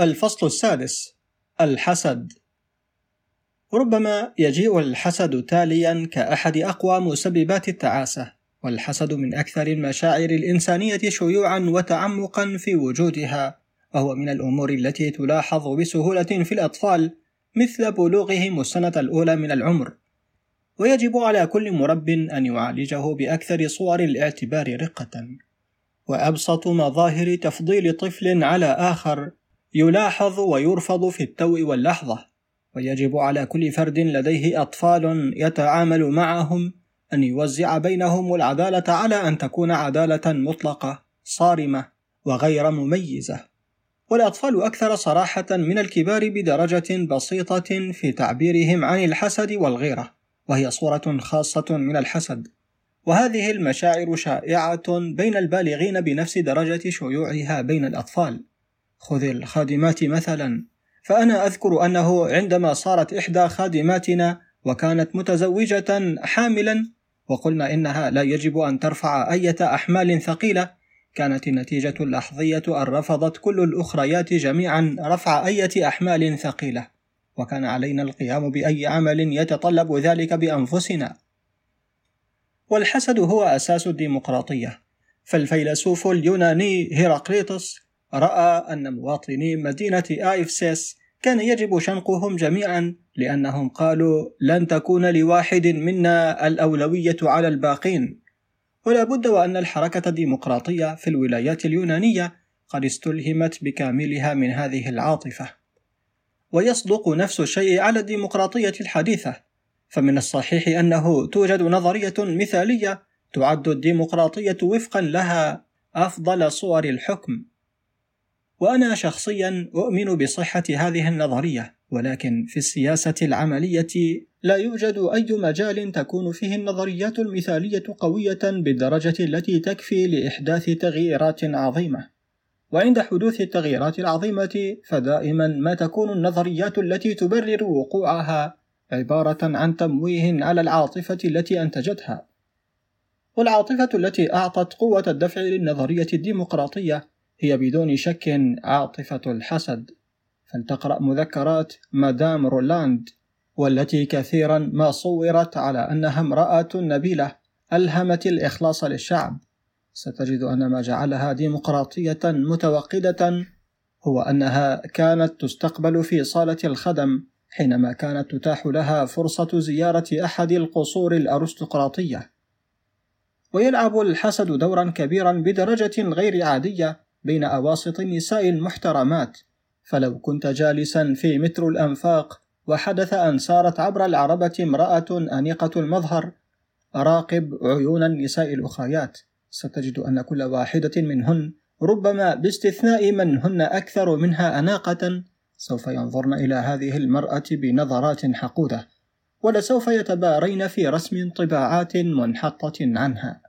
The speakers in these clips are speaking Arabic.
الفصل السادس الحسد. ربما يجيء الحسد تاليا كأحد أقوى مسببات التعاسة والحسد من أكثر المشاعر الإنسانية شيوعا وتعمقا في وجودها وهو من الأمور التي تلاحظ بسهولة في الأطفال مثل بلوغهم السنة الأولى من العمر. ويجب على كل مرب أن يعالجه بأكثر صور الاعتبار رقة. وأبسط مظاهر تفضيل طفل على آخر يلاحظ ويرفض في التو واللحظة ويجب على كل فرد لديه أطفال يتعامل معهم أن يوزع بينهم العدالة على أن تكون عدالة مطلقة صارمة وغير مميزة. والأطفال أكثر صراحة من الكبار بدرجة بسيطة في تعبيرهم عن الحسد والغيرة وهي صورة خاصة من الحسد. وهذه المشاعر شائعة بين البالغين بنفس درجة شيوعها بين الأطفال. خذ الخادمات مثلا. فأنا أذكر أنه عندما صارت إحدى خادماتنا وكانت متزوجة حاملا وقلنا إنها لا يجب أن ترفع أية أحمال ثقيلة كانت النتيجة اللحظية أن رفضت كل الأخريات جميعا رفع أية أحمال ثقيلة. وكان علينا القيام بأي عمل يتطلب ذلك بأنفسنا. والحسد هو أساس الديمقراطية. فالفيلسوف اليوناني هيراقليطس رأى أن مواطني مدينة آيفسيس كان يجب شنقهم جميعا لأنهم قالوا لن تكون لواحد منا الأولوية على الباقين. ولا بد وأن الحركة الديمقراطية في الولايات اليونانية قد استلهمت بكاملها من هذه العاطفة. ويصدق نفس الشيء على الديمقراطية الحديثة فمن الصحيح أنه توجد نظرية مثالية تعد الديمقراطية وفقا لها أفضل صور الحكم. وأنا شخصيا أؤمن بصحة هذه النظرية ولكن في السياسة العملية لا يوجد أي مجال تكون فيه النظريات المثالية قوية بالدرجة التي تكفي لإحداث تغييرات عظيمة. وعند حدوث التغييرات العظيمة فدائما ما تكون النظريات التي تبرر وقوعها عبارة عن تمويه على العاطفة التي أنتجتها. والعاطفة التي أعطت قوة الدفع للنظرية الديمقراطية هي بدون شك عاطفة الحسد. فلتقرأ مذكرات مدام رولاند والتي كثيرا ما صورت على أنها امرأة نبيلة ألهمت الإخلاص للشعب. ستجد أن ما جعلها ديمقراطية متوقدة هو أنها كانت تستقبل في صالة الخدم حينما كانت تتاح لها فرصة زيارة أحد القصور الأرستقراطية. ويلعب الحسد دورا كبيرا بدرجة غير عادية بين أواسط النساء المحترمات. فلو كنت جالسا في مترو الأنفاق وحدث أن سارت عبر العربة امرأة أنيقة المظهر راقب عيون النساء الأخريات. ستجد أن كل واحدة منهن ربما باستثناء من هن أكثر منها أناقة. سوف ينظرن إلى هذه المرأة بنظرات حقودة ولسوف يتبارين في رسم طباعات منحطة عنها.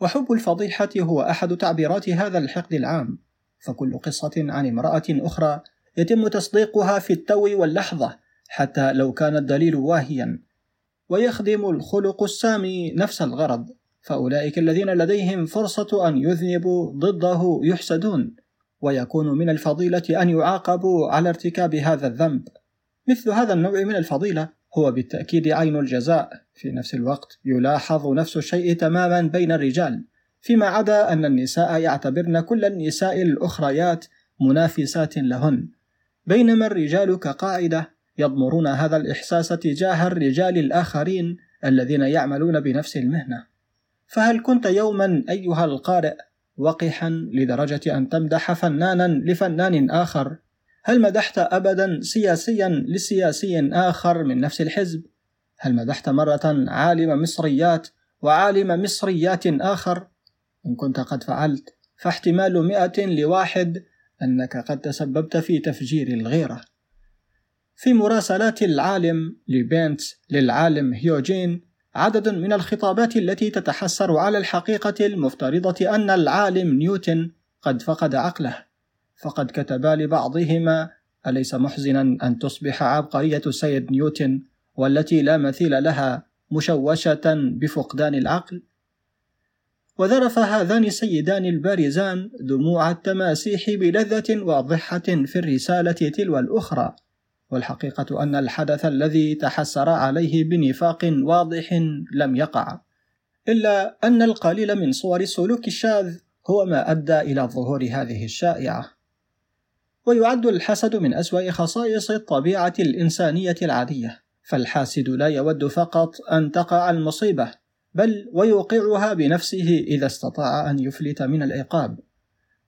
وحب الفضيحة هو أحد تعبيرات هذا الحقد العام. فكل قصة عن امرأة أخرى يتم تصديقها في التو واللحظة حتى لو كان الدليل واهيا. ويخدم الخلق السامي نفس الغرض فأولئك الذين لديهم فرصة أن يذنبوا ضده يحسدون. ويكون من الفضيلة أن يعاقبوا على ارتكاب هذا الذنب. مثل هذا النوع من الفضيلة هو بالتأكيد عين الجزاء. في نفس الوقت يلاحظ نفس الشيء تماما بين الرجال فيما عدا أن النساء يعتبرن كل النساء الأخريات منافسات لهن. بينما الرجال كقاعدة يضمرون هذا الإحساس تجاه الرجال الآخرين الذين يعملون بنفس المهنة. فهل كنت يوما أيها القارئ وقحا لدرجة أن تمدح فنانا لفنان آخر؟ هل مدحت أبدا سياسيا لسياسي آخر من نفس الحزب؟ هل مدحت مرة عالم مصريات وعالم مصريات آخر؟ إن كنت قد فعلت فاحتمال مئة لواحد أنك قد تسببت في تفجير الغيرة. في مراسلات العالم لبينتس للعالم هيوجين عدد من الخطابات التي تتحسر على الحقيقة المفترضة أن العالم نيوتن قد فقد عقله فقد كتبا لبعضهما أليس محزنا أن تصبح عبقرية السيد نيوتن والتي لا مثيل لها مشوشة بفقدان العقل؟ وذرف هذان السيدان البارزان دموع التماسيح بلذة واضحة في الرسالة تلو الأخرى. والحقيقة أن الحدث الذي تحسر عليه بنفاق واضح لم يقع. إلا أن القليل من صور السلوك الشاذ هو ما أدى إلى ظهور هذه الشائعة. ويعد الحسد من أسوأ خصائص الطبيعة الإنسانية العادية. فالحاسد لا يود فقط أن تقع المصيبة بل ويوقعها بنفسه إذا استطاع أن يفلت من العقاب.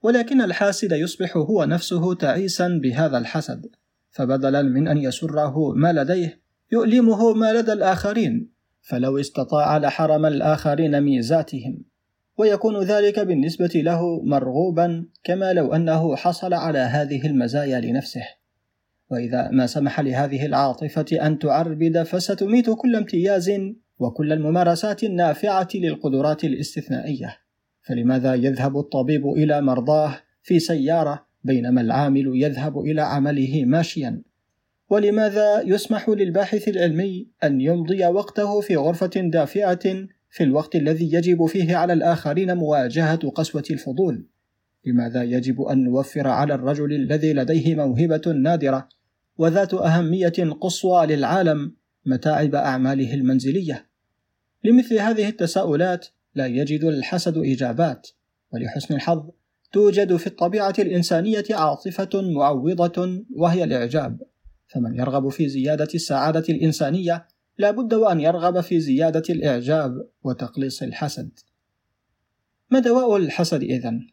ولكن الحاسد يصبح هو نفسه تعيسا بهذا الحسد فبدلا من أن يسره ما لديه يؤلمه ما لدى الآخرين فلو استطاع لحرم الآخرين ميزاتهم. ويكون ذلك بالنسبة له مرغوبا كما لو أنه حصل على هذه المزايا لنفسه. وإذا ما سمح لهذه العاطفة أن تعربد فستميت كل امتياز وكل الممارسات النافعة للقدرات الاستثنائية فلماذا يذهب الطبيب إلى مرضاه في سيارة بينما العامل يذهب إلى عمله ماشيا ولماذا يسمح للباحث العلمي أن يمضي وقته في غرفة دافئة في الوقت الذي يجب فيه على الآخرين مواجهة قسوة الفضول؟ لماذا يجب أن نوفر على الرجل الذي لديه موهبة نادرة وذات أهمية قصوى للعالم متاعب أعماله المنزلية؟ لمثل هذه التساؤلات لا يجد الحسد إجابات، ولحسن الحظ توجد في الطبيعة الإنسانية عاطفة معوضة وهي الإعجاب، فمن يرغب في زيادة السعادة الإنسانية لا بد وأن يرغب في زيادة الإعجاب وتقليص الحسد. ما دواء الحسد إذن؟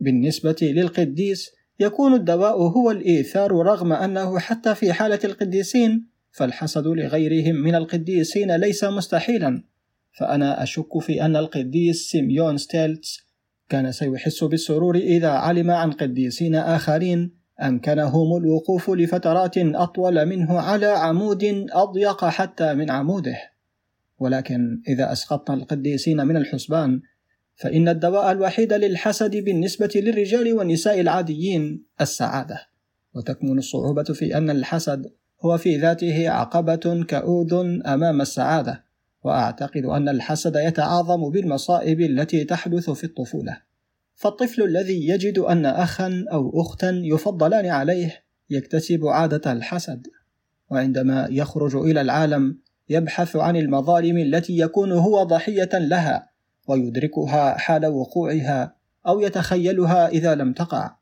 بالنسبة للقديس يكون الدواء هو الإيثار رغم أنه حتى في حالة القديسين فالحسد لغيرهم من القديسين ليس مستحيلا. فأنا أشك في أن القديس سيميون ستيلتس كان سيحس بالسرور إذا علم عن قديسين آخرين أمكنهم الوقوف لفترات أطول منه على عمود أضيق حتى من عموده. ولكن إذا أسقطنا القديسين من الحسبان فإن الدواء الوحيد للحسد بالنسبة للرجال والنساء العاديين السعادة. وتكمن الصعوبة في أن الحسد هو في ذاته عقبة كؤود أمام السعادة. وأعتقد أن الحسد يتعاظم بالمصائب التي تحدث في الطفولة. فالطفل الذي يجد أن أخا أو أختا يفضلان عليه يكتسب عادة الحسد. وعندما يخرج إلى العالم يبحث عن المظالم التي يكون هو ضحية لها ويدركها حال وقوعها أو يتخيلها إذا لم تقع.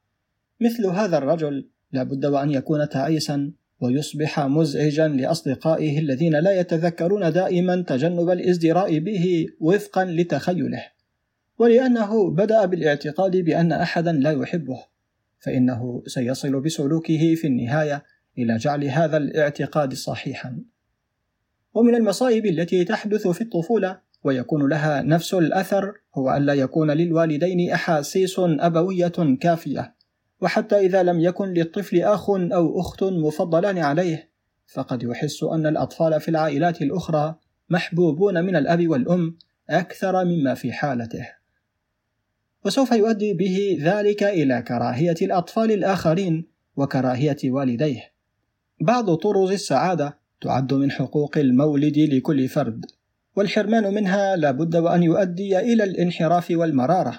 مثل هذا الرجل لا بد وأن يكون تعيسا ويصبح مزعجا لأصدقائه الذين لا يتذكرون دائما تجنب الإزدراء به وفقا لتخيله. ولأنه بدأ بالاعتقاد بأن أحدا لا يحبه فإنه سيصل بسلوكه في النهاية إلى جعل هذا الاعتقاد صحيحا. ومن المصائب التي تحدث في الطفولة ويكون لها نفس الأثر هو ألا يكون للوالدين أحاسيس أبوية كافية. وحتى إذا لم يكن للطفل أخ أو أخت مفضلان عليه فقد يحس أن الأطفال في العائلات الأخرى محبوبون من الأب والأم أكثر مما في حالته. وسوف يؤدي به ذلك إلى كراهية الأطفال الآخرين وكراهية والديه. بعض طرز السعادة تعد من حقوق المولد لكل فرد. والحرمان منها لا بد وأن يؤدي إلى الانحراف والمرارة.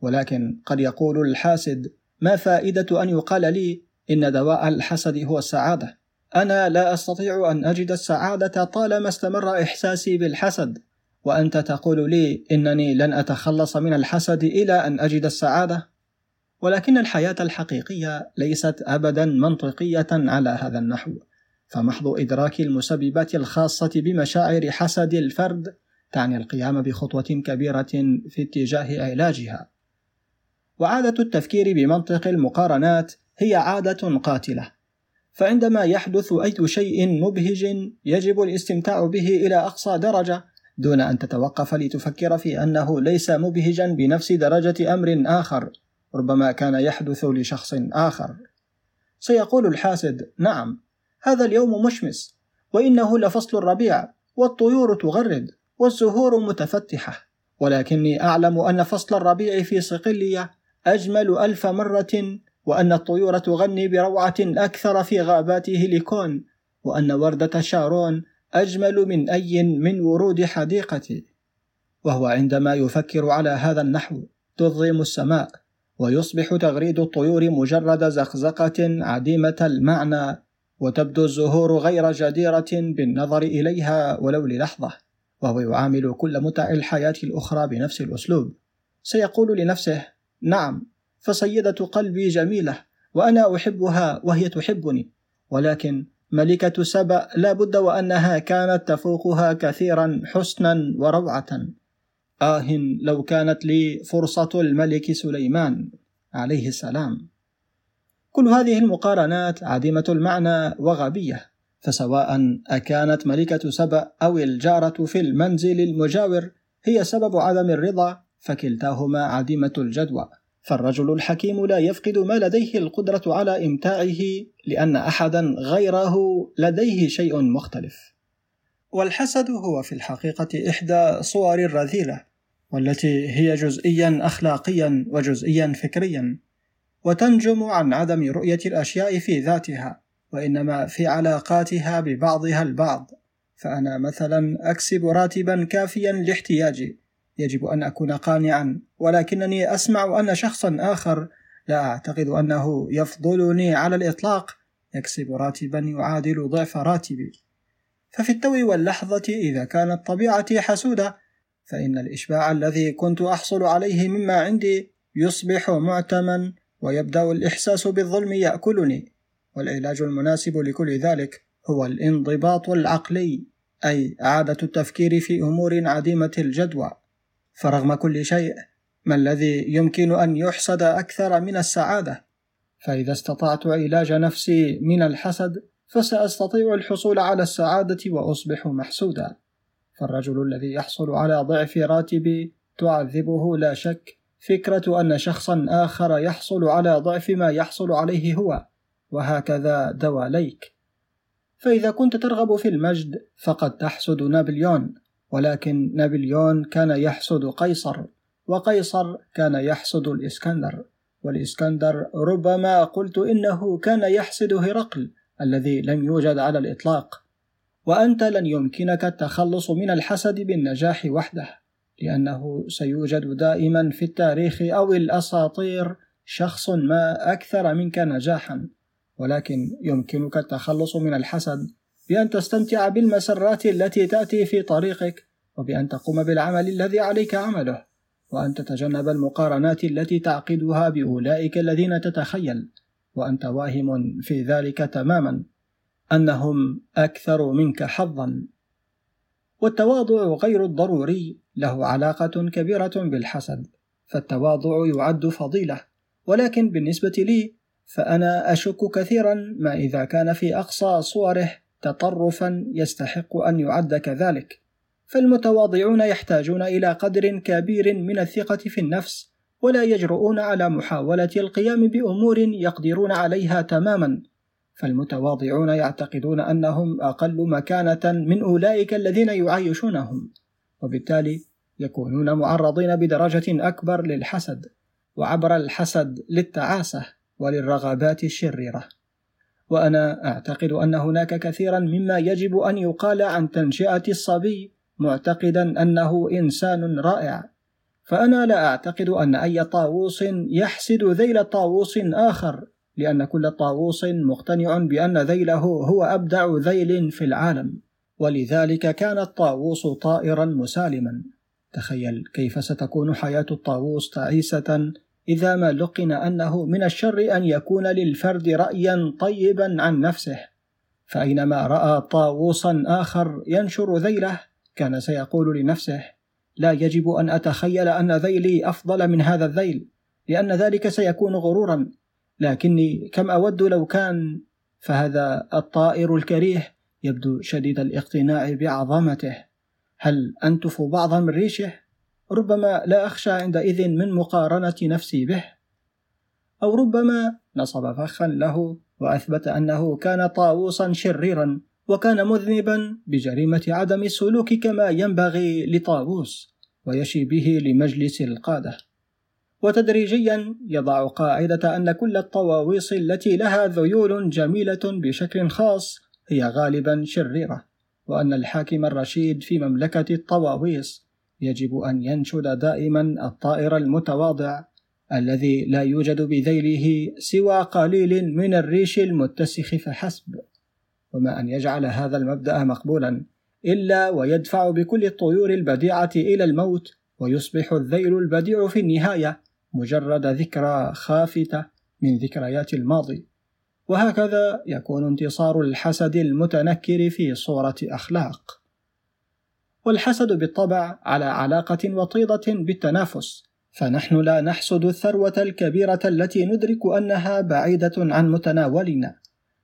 ولكن قد يقول الحاسد ما فائدة أن يقال لي إن دواء الحسد هو السعادة؟ أنا لا أستطيع أن أجد السعادة طالما استمر إحساسي بالحسد. وأنت تقول لي إنني لن أتخلص من الحسد إلى أن أجد السعادة؟ ولكن الحياة الحقيقية ليست أبدا منطقية على هذا النحو. فمحض إدراك المسببات الخاصة بمشاعر حسد الفرد تعني القيام بخطوة كبيرة في اتجاه علاجها. وعادة التفكير بمنطق المقارنات هي عادة قاتلة فعندما يحدث أي شيء مبهج يجب الاستمتاع به إلى أقصى درجة دون أن تتوقف لتفكر في أنه ليس مبهجا بنفس درجة أمر آخر ربما كان يحدث لشخص آخر. سيقول الحاسد نعم هذا اليوم مشمس وإنه لفصل الربيع والطيور تغرد والزهور متفتحة. ولكني أعلم أن فصل الربيع في صقلية أجمل ألف مرة وأن الطيور تغني بروعة أكثر في غابات هيليكون وأن وردة شارون أجمل من أي من ورود حديقتي. وهو عندما يفكر على هذا النحو تظلم السماء ويصبح تغريد الطيور مجرد زقزقة عديمة المعنى وتبدو الزهور غير جديرة بالنظر إليها ولو للحظة وهو يعامل كل متع الحياة الأخرى بنفس الأسلوب. سيقول لنفسه نعم فسيدة قلبي جميلة وأنا أحبها وهي تحبني ولكن ملكة سبأ لا بد وأنها كانت تفوقها كثيرا حسنا وروعة. آه لو كانت لي فرصة الملك سليمان عليه السلام. كل هذه المقارنات عديمة المعنى وغبية فسواء أكانت ملكة سبأ أو الجارة في المنزل المجاور هي سبب عدم الرضا فكلتاهما عديمة الجدوى. فالرجل الحكيم لا يفقد ما لديه القدرة على إمتاعه لأن أحدا غيره لديه شيء مختلف. والحسد هو في الحقيقة إحدى صور الرذيلة والتي هي جزئيا أخلاقيا وجزئيا فكريا. وتنجم عن عدم رؤية الأشياء في ذاتها وإنما في علاقاتها ببعضها البعض. فأنا مثلا أكسب راتبا كافيا لاحتياجي. يجب أن أكون قانعا ولكنني أسمع أن شخصا آخر. لا أعتقد أنه يفضلني على الإطلاق. يكسب راتبا يعادل ضعف راتبي. ففي التو واللحظة إذا كانت طبيعتي حسودة فإن الإشباع الذي كنت أحصل عليه مما عندي يصبح معتما ويبدأ الإحساس بالظلم يأكلني والعلاج المناسب لكل ذلك هو الانضباط العقلي أي إعادة التفكير في أمور عديمة الجدوى فرغم كل شيء ما الذي يمكن أن يحسد أكثر من السعادة؟ فإذا استطعت علاج نفسي من الحسد فسأستطيع الحصول على السعادة وأصبح محسودا فالرجل الذي يحصل على ضعف راتبي تعذبه لا شك فكرة أن شخصا آخر يحصل على ضعف ما يحصل عليه هو وهكذا دواليك. فإذا كنت ترغب في المجد فقد تحسد نابليون. ولكن نابليون كان يحسد قيصر وقيصر كان يحسد الإسكندر. والإسكندر ربما قلت إنه كان يحسد هرقل الذي لم يوجد على الإطلاق. وأنت لن يمكنك التخلص من الحسد بالنجاح وحده. لأنه سيوجد دائما في التاريخ أو الأساطير شخص ما أكثر منك نجاحا ولكن يمكنك التخلص من الحسد بأن تستمتع بالمسرات التي تأتي في طريقك وبأن تقوم بالعمل الذي عليك عمله وأن تتجنب المقارنات التي تعقدها بأولئك الذين تتخيل وأنت واهم في ذلك تماما أنهم أكثر منك حظا. والتواضع غير الضروري له علاقة كبيرة بالحسد فالتواضع يعد فضيلة. ولكن بالنسبة لي فأنا أشك كثيرا ما إذا كان في أقصى صوره تطرفا يستحق أن يعد كذلك. فالمتواضعون يحتاجون إلى قدر كبير من الثقة في النفس ولا يجرؤون على محاولة القيام بأمور يقدرون عليها تماما. فالمتواضعون يعتقدون أنهم أقل مكانة من أولئك الذين يعايشونهم وبالتالي يكونون معرضين بدرجة أكبر للحسد وعبر الحسد للتعاسة وللرغبات الشريرة. وأنا أعتقد أن هناك كثيرا مما يجب أن يقال عن تنشئة الصبي معتقدا أنه إنسان رائع. فأنا لا أعتقد أن أي طاووس يحسد ذيل طاووس آخر لأن كل طاووس مقتنع بأن ذيله هو أبدع ذيل في العالم. ولذلك كان الطاووس طائرا مسالما. تخيل كيف ستكون حياة الطاووس تعيسة إذا ما لقن أنه من الشر أن يكون للفرد رأيا طيبا عن نفسه. فأينما رأى طاووسا آخر ينشر ذيله كان سيقول لنفسه لا يجب أن أتخيل أن ذيلي أفضل من هذا الذيل لأن ذلك سيكون غرورا. لكني كم أود لو كان فهذا الطائر الكريه يبدو شديد الاقتناع بعظمته. هل أنتف بعضا من ريشه؟ ربما لا أخشى عندئذ من مقارنة نفسي به. أو ربما نصب فخا له وأثبت أنه كان طاووسا شريرا وكان مذنبا بجريمة عدم السلوك كما ينبغي لطاووس ويشي به لمجلس القادة. وتدريجيا يضع قاعدة أن كل الطواويس التي لها ذيول جميلة بشكل خاص هي غالبا شريرة. وأن الحاكم الرشيد في مملكة الطواويس يجب أن ينشد دائما الطائر المتواضع الذي لا يوجد بذيله سوى قليل من الريش المتسخ فحسب. وما أن يجعل هذا المبدأ مقبولا إلا ويدفع بكل الطيور البديعة إلى الموت ويصبح الذيل البديع في النهاية مجرد ذكرى خافتة من ذكريات الماضي. وهكذا يكون انتصار الحسد المتنكر في صورة أخلاق. والحسد بالطبع على علاقة وطيدة بالتنافس فنحن لا نحسد الثروة الكبيرة التي ندرك أنها بعيدة عن متناولنا.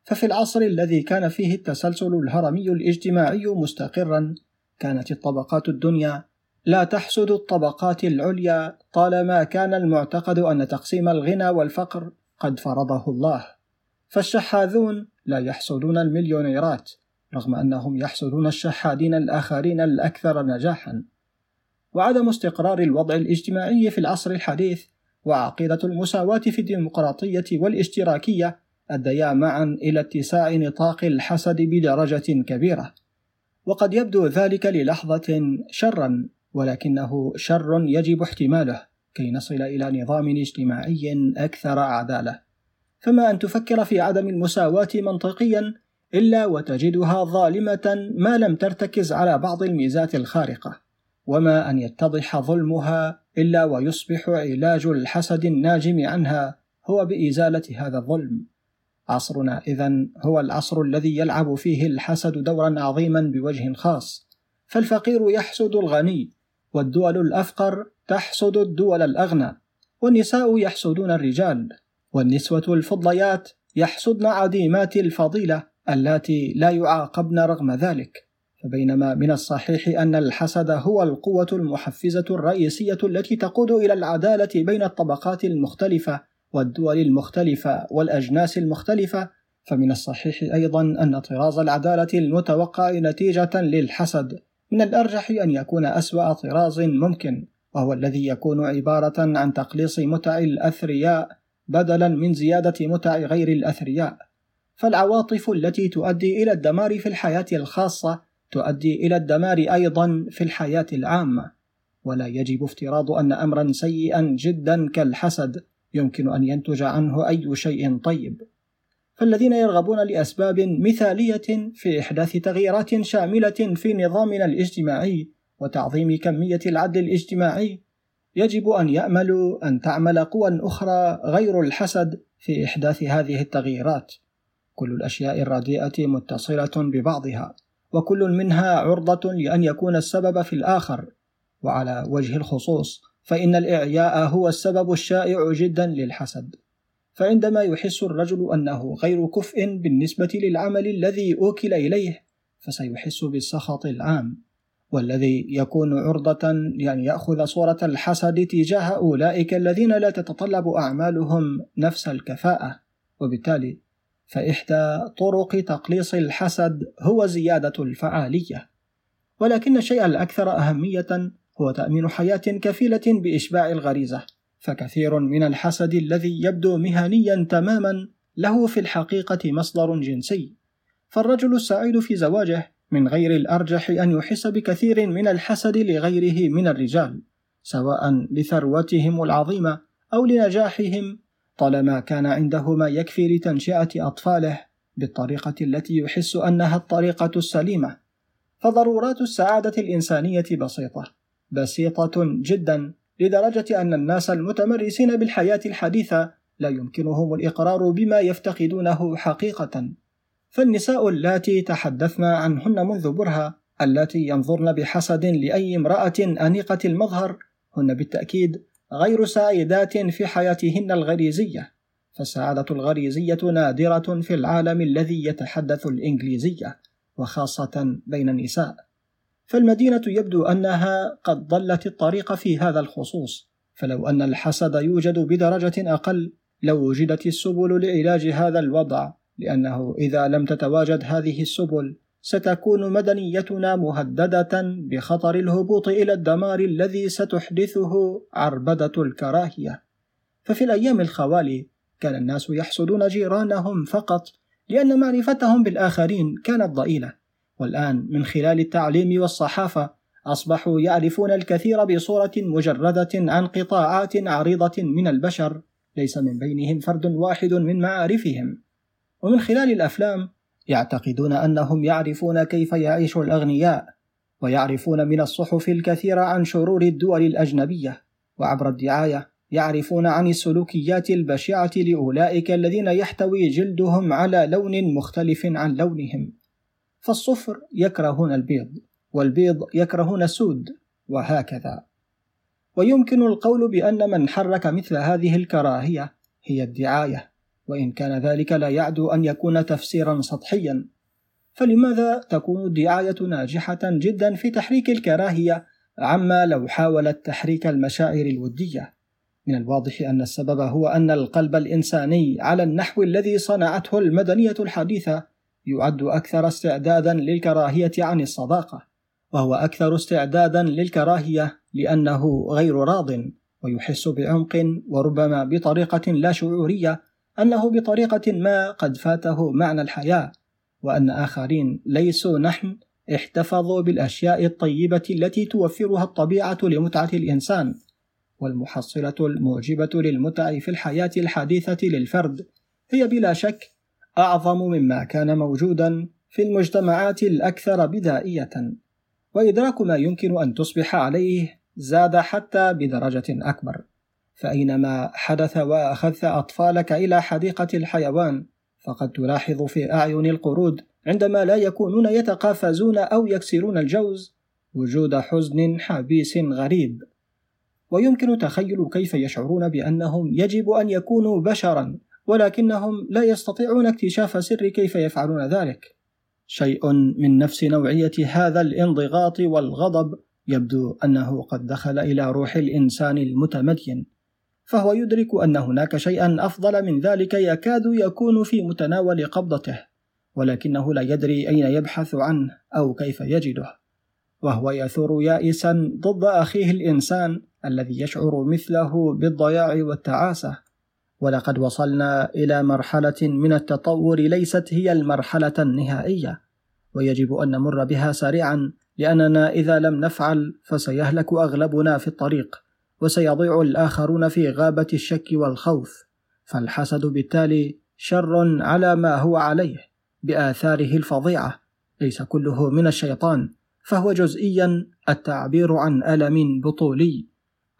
ففي العصر الذي كان فيه التسلسل الهرمي الاجتماعي مستقرا كانت الطبقات الدنيا لا تحسد الطبقات العليا طالما كان المعتقد أن تقسيم الغنى والفقر قد فرضه الله. فالشحاذون لا يحسدون المليونيرات رغم أنهم يحسدون الشحادين الآخرين الأكثر نجاحا. وعدم استقرار الوضع الاجتماعي في العصر الحديث وعقيدة المساواة في الديمقراطية والاشتراكية أديا معا إلى اتساع نطاق الحسد بدرجة كبيرة. وقد يبدو ذلك للحظة شرا ولكنه شر يجب احتماله كي نصل إلى نظام اجتماعي أكثر عدالة. فما أن تفكر في عدم المساواة منطقيا إلا وتجدها ظالمة ما لم ترتكز على بعض الميزات الخارقة وما أن يتضح ظلمها إلا ويصبح علاج الحسد الناجم عنها هو بإزالة هذا الظلم. عصرنا إذا هو العصر الذي يلعب فيه الحسد دورا عظيما بوجه خاص فالفقير يحسد الغني والدول الأفقر تحسد الدول الأغنى والنساء يحسدون الرجال. والنسوة الفضليات يحسدن عديمات الفضيلة اللاتي لا يعاقبن رغم ذلك. فبينما من الصحيح أن الحسد هو القوة المحفزة الرئيسية التي تقود إلى العدالة بين الطبقات المختلفة والدول المختلفة والأجناس المختلفة فمن الصحيح أيضا أن طراز العدالة المتوقع نتيجة للحسد من الأرجح أن يكون أسوأ طراز ممكن وهو الذي يكون عبارة عن تقليص متع الأثرياء بدلا من زيادة متع غير الأثرياء. فالعواطف التي تؤدي إلى الدمار في الحياة الخاصة تؤدي إلى الدمار أيضا في الحياة العامة. ولا يجب افتراض أن أمرا سيئا جدا كالحسد يمكن أن ينتج عنه أي شيء طيب. فالذين يرغبون لأسباب مثالية في إحداث تغييرات شاملة في نظامنا الاجتماعي وتعظيم كمية العدل الاجتماعي يجب أن يأملوا أن تعمل قوى أخرى غير الحسد في إحداث هذه التغييرات. كل الأشياء الرديئة متصلة ببعضها وكل منها عرضة لأن يكون السبب في الآخر. وعلى وجه الخصوص فإن الإعياء هو السبب الشائع جدا للحسد. فعندما يحس الرجل أنه غير كفء بالنسبة للعمل الذي أوكل إليه فسيحس بالسخط العام. والذي يكون عرضة لأن يأخذ صورة الحسد تجاه أولئك الذين لا تتطلب أعمالهم نفس الكفاءة. وبالتالي فإحدى طرق تقليص الحسد هو زيادة الفعالية. ولكن الشيء الأكثر أهمية هو تأمين حياة كفيلة بإشباع الغريزة. فكثير من الحسد الذي يبدو مهنيا تماما له في الحقيقة مصدر جنسي. فالرجل السعيد في زواجه من غير الأرجح أن يحس بكثير من الحسد لغيره من الرجال سواء لثروتهم العظيمة أو لنجاحهم طالما كان عنده ما يكفي لتنشئة أطفاله بالطريقة التي يحس أنها الطريقة السليمة. فضرورات السعادة الإنسانية بسيطة بسيطة جدا لدرجة أن الناس المتمرسين بالحياة الحديثة لا يمكنهم الإقرار بما يفتقدونه حقيقة. فالنساء اللاتي تحدثنا عنهن منذ برهة اللاتي ينظرن بحسد لأي امرأة أنيقة المظهر هن بالتأكيد غير سعيدات في حياتهن الغريزية فالسعادة الغريزية نادرة في العالم الذي يتحدث الإنجليزية وخاصة بين النساء. فالمدينة يبدو أنها قد ضلت الطريق في هذا الخصوص فلو أن الحسد يوجد بدرجة أقل لو وجدت السبل لعلاج هذا الوضع. لأنه إذا لم تتواجد هذه السبل ستكون مدنيتنا مهددة بخطر الهبوط إلى الدمار الذي ستحدثه عربدة الكراهية. ففي الأيام الخوالي كان الناس يحسدون جيرانهم فقط لأن معرفتهم بالآخرين كانت ضئيلة. والآن من خلال التعليم والصحافة أصبحوا يعرفون الكثير بصورة مجردة عن قطاعات عريضة من البشر. ليس من بينهم فرد واحد من معارفهم. ومن خلال الأفلام يعتقدون أنهم يعرفون كيف يعيش الأغنياء ويعرفون من الصحف الكثير عن شرور الدول الأجنبية وعبر الدعاية يعرفون عن السلوكيات البشعة لأولئك الذين يحتوي جلدهم على لون مختلف عن لونهم. فالصفر يكرهون البيض والبيض يكرهون السود وهكذا. ويمكن القول بأن من حرك مثل هذه الكراهية هي الدعاية. وإن كان ذلك لا يعدو أن يكون تفسيرا سطحيا. فلماذا تكون الدعاية ناجحة جدا في تحريك الكراهية عما لو حاولت تحريك المشاعر الودية؟ من الواضح أن السبب هو أن القلب الإنساني على النحو الذي صنعته المدنية الحديثة يعد أكثر استعدادا للكراهية عن الصداقة وهو أكثر استعدادا للكراهية لأنه غير راض ويحس بعمق وربما بطريقة لا شعورية أنه بطريقة ما قد فاته معنى الحياة وأن آخرين ليسوا نحن احتفظوا بالأشياء الطيبة التي توفرها الطبيعة لمتعة الإنسان والمحصلة الموجبة للمتع في الحياة الحديثة للفرد هي بلا شك أعظم مما كان موجودا في المجتمعات الأكثر بدائية. وإدراك ما يمكن أن تصبح عليه زاد حتى بدرجة أكبر. فأينما حدث وأخذت أطفالك إلى حديقة الحيوان فقد تلاحظ في أعين القرود عندما لا يكونون يتقافزون أو يكسرون الجوز وجود حزن حبيس غريب. ويمكن تخيل كيف يشعرون بأنهم يجب أن يكونوا بشرا ولكنهم لا يستطيعون اكتشاف سر كيف يفعلون ذلك. شيء من نفس نوعية هذا الانضغاط والغضب يبدو أنه قد دخل إلى روح الإنسان المتمدين. فهو يدرك أن هناك شيئا أفضل من ذلك يكاد يكون في متناول قبضته ولكنه لا يدري أين يبحث عنه أو كيف يجده. وهو يثور يائسا ضد أخيه الإنسان الذي يشعر مثله بالضياع والتعاسة. ولقد وصلنا إلى مرحلة من التطور ليست هي المرحلة النهائية ويجب أن نمر بها سريعا لأننا إذا لم نفعل فسيهلك أغلبنا في الطريق. وسيضيع الآخرون في غابة الشك والخوف فالحسد بالتالي شر على ما هو عليه بآثاره الفظيعة. ليس كله من الشيطان فهو جزئيا التعبير عن ألم بطولي.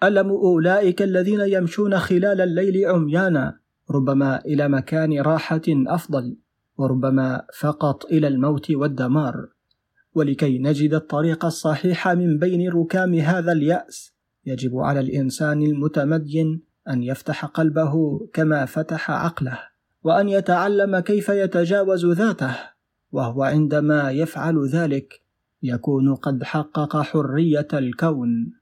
ألم أولئك الذين يمشون خلال الليل عميانا ربما إلى مكان راحة أفضل وربما فقط إلى الموت والدمار. ولكي نجد الطريق الصحيح من بين ركام هذا اليأس يجب على الإنسان المتمدين أن يفتح قلبه كما فتح عقله وأن يتعلم كيف يتجاوز ذاته وهو عندما يفعل ذلك يكون قد حقق حرية الكون.